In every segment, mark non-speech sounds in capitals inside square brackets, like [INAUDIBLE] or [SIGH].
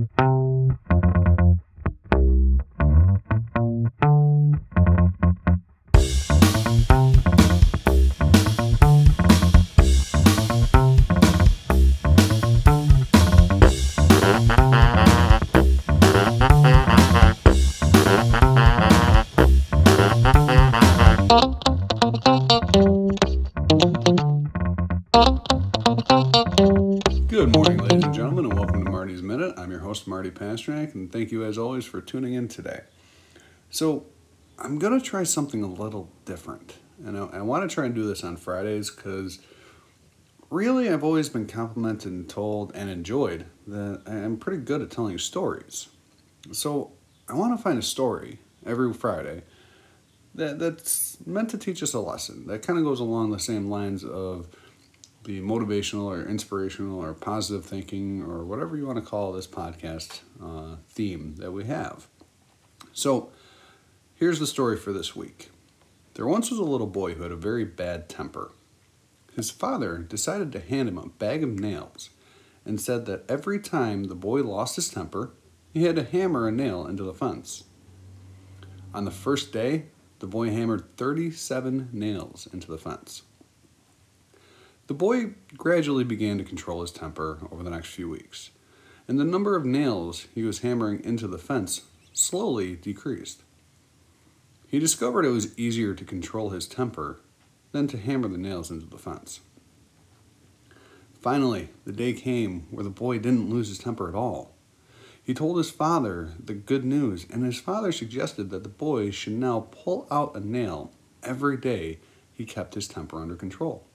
Good morning, ladies and gentlemen, and welcome I'm your host, Marty Pasternak, and thank you as always for tuning in today. So, I'm going to try something a little different. And I, I want to try and do this on Fridays because really I've always been complimented and told and enjoyed that I'm pretty good at telling stories. So, I want to find a story every Friday that, that's meant to teach us a lesson that kind of goes along the same lines of the motivational or inspirational or positive thinking or whatever you want to call this podcast uh, theme that we have. So, here's the story for this week. There once was a little boy who had a very bad temper. His father decided to hand him a bag of nails and said that every time the boy lost his temper, he had to hammer a nail into the fence. On the first day, the boy hammered 37 nails into the fence. The boy gradually began to control his temper over the next few weeks, and the number of nails he was hammering into the fence slowly decreased. He discovered it was easier to control his temper than to hammer the nails into the fence. Finally, the day came where the boy didn't lose his temper at all. He told his father the good news, and his father suggested that the boy should now pull out a nail every day he kept his temper under control.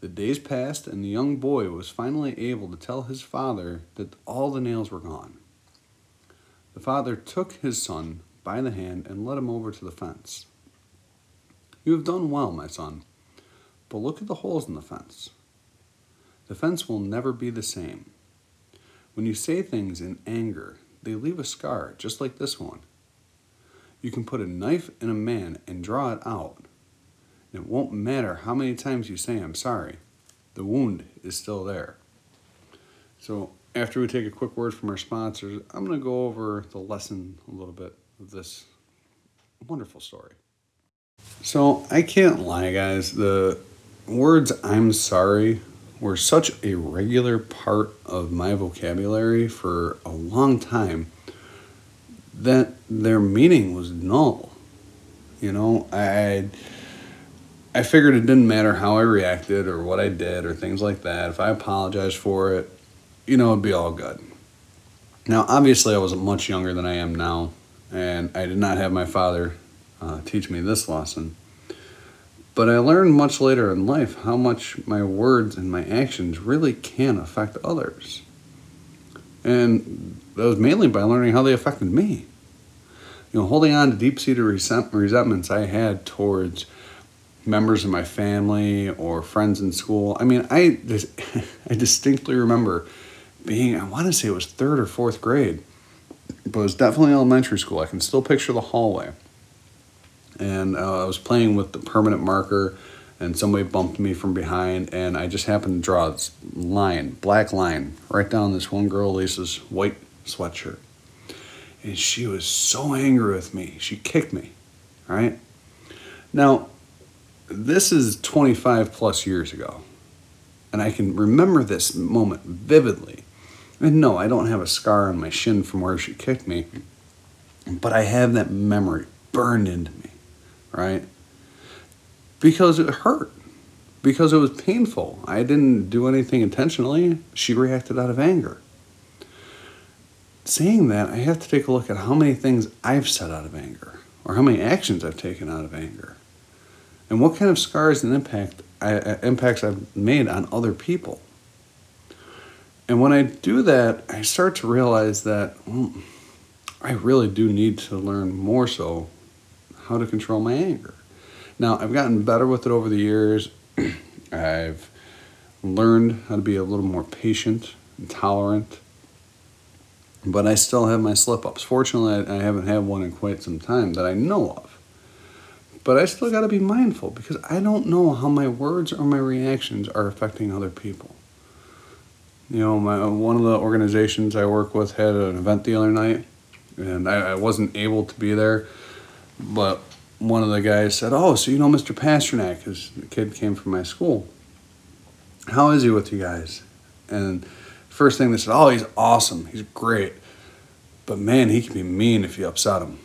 The days passed, and the young boy was finally able to tell his father that all the nails were gone. The father took his son by the hand and led him over to the fence. You have done well, my son, but look at the holes in the fence. The fence will never be the same. When you say things in anger, they leave a scar just like this one. You can put a knife in a man and draw it out, it won't matter how many times you say I'm sorry, the wound is still there. So, after we take a quick word from our sponsors, I'm going to go over the lesson a little bit of this wonderful story. So, I can't lie, guys. The words I'm sorry were such a regular part of my vocabulary for a long time that their meaning was null. You know, I I figured it didn't matter how I reacted or what I did or things like that. If I apologized for it, you know, it'd be all good. Now, obviously, I was much younger than I am now, and I did not have my father uh, teach me this lesson. But I learned much later in life how much my words and my actions really can affect others. And that was mainly by learning how they affected me. You know, holding on to deep seated resent- resentments I had towards members of my family or friends in school. I mean, I [LAUGHS] I distinctly remember being I want to say it was third or fourth grade, but it was definitely elementary school. I can still picture the hallway, and uh, I was playing with the permanent marker, and somebody bumped me from behind, and I just happened to draw this line, black line, right down this one girl Lisa's white sweatshirt, and she was so angry with me. She kicked me, right. Now, this is 25 plus years ago. And I can remember this moment vividly. And no, I don't have a scar on my shin from where she kicked me, but I have that memory burned into me, right? Because it hurt, because it was painful. I didn't do anything intentionally. She reacted out of anger. Saying that, I have to take a look at how many things I've said out of anger, or how many actions I've taken out of anger and what kind of scars and impact I, impacts I've made on other people. And when I do that, I start to realize that well, I really do need to learn more so how to control my anger. Now, I've gotten better with it over the years. [CLEARS THROAT] I've learned how to be a little more patient and tolerant, but I still have my slip ups. Fortunately, I haven't had one in quite some time that I know of. But I still got to be mindful because I don't know how my words or my reactions are affecting other people. You know, my one of the organizations I work with had an event the other night, and I, I wasn't able to be there, but one of the guys said, "Oh, so you know Mr. Pasternak? The kid came from my school. How is he with you guys?" And first thing they said, "Oh, he's awesome. He's great, but man, he can be mean if you upset him."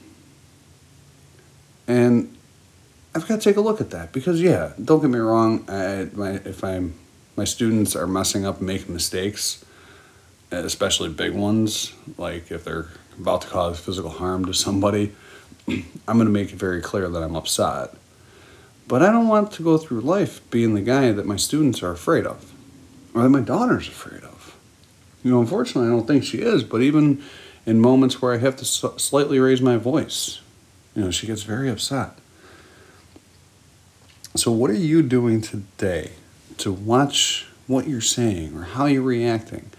And I've got to take a look at that because yeah, don't get me wrong. I, my, if I'm my students are messing up making mistakes, especially big ones, like if they're about to cause physical harm to somebody, [CLEARS THROAT] I'm going to make it very clear that I'm upset. But I don't want to go through life being the guy that my students are afraid of, or that my daughter's afraid of. You know, unfortunately, I don't think she is, but even in moments where I have to slightly raise my voice, you know, she gets very upset. So, what are you doing today to watch what you're saying or how you're reacting?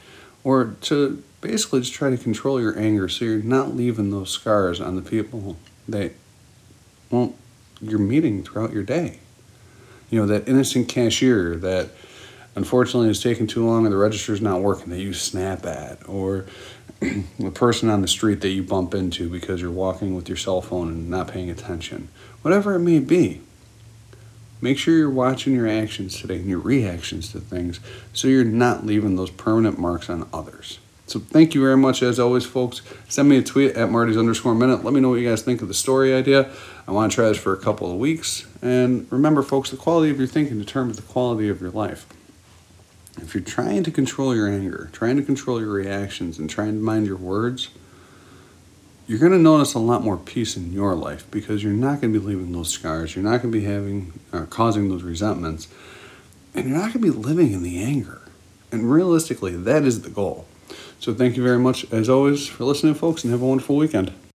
Or to basically just try to control your anger so you're not leaving those scars on the people that, well, you're meeting throughout your day. You know, that innocent cashier that unfortunately is taking too long and the register's not working that you snap at, or [CLEARS THROAT] the person on the street that you bump into because you're walking with your cell phone and not paying attention. Whatever it may be, Make sure you're watching your actions today and your reactions to things so you're not leaving those permanent marks on others. So thank you very much as always, folks. Send me a tweet at Marty's underscore minute. Let me know what you guys think of the story idea. I want to try this for a couple of weeks. And remember, folks, the quality of your thinking determines the quality of your life. If you're trying to control your anger, trying to control your reactions, and trying to mind your words, you're going to notice a lot more peace in your life because you're not going to be leaving those scars. You're not going to be having uh, causing those resentments, and you're not going to be living in the anger. And realistically, that is the goal. So thank you very much, as always, for listening, folks, and have a wonderful weekend.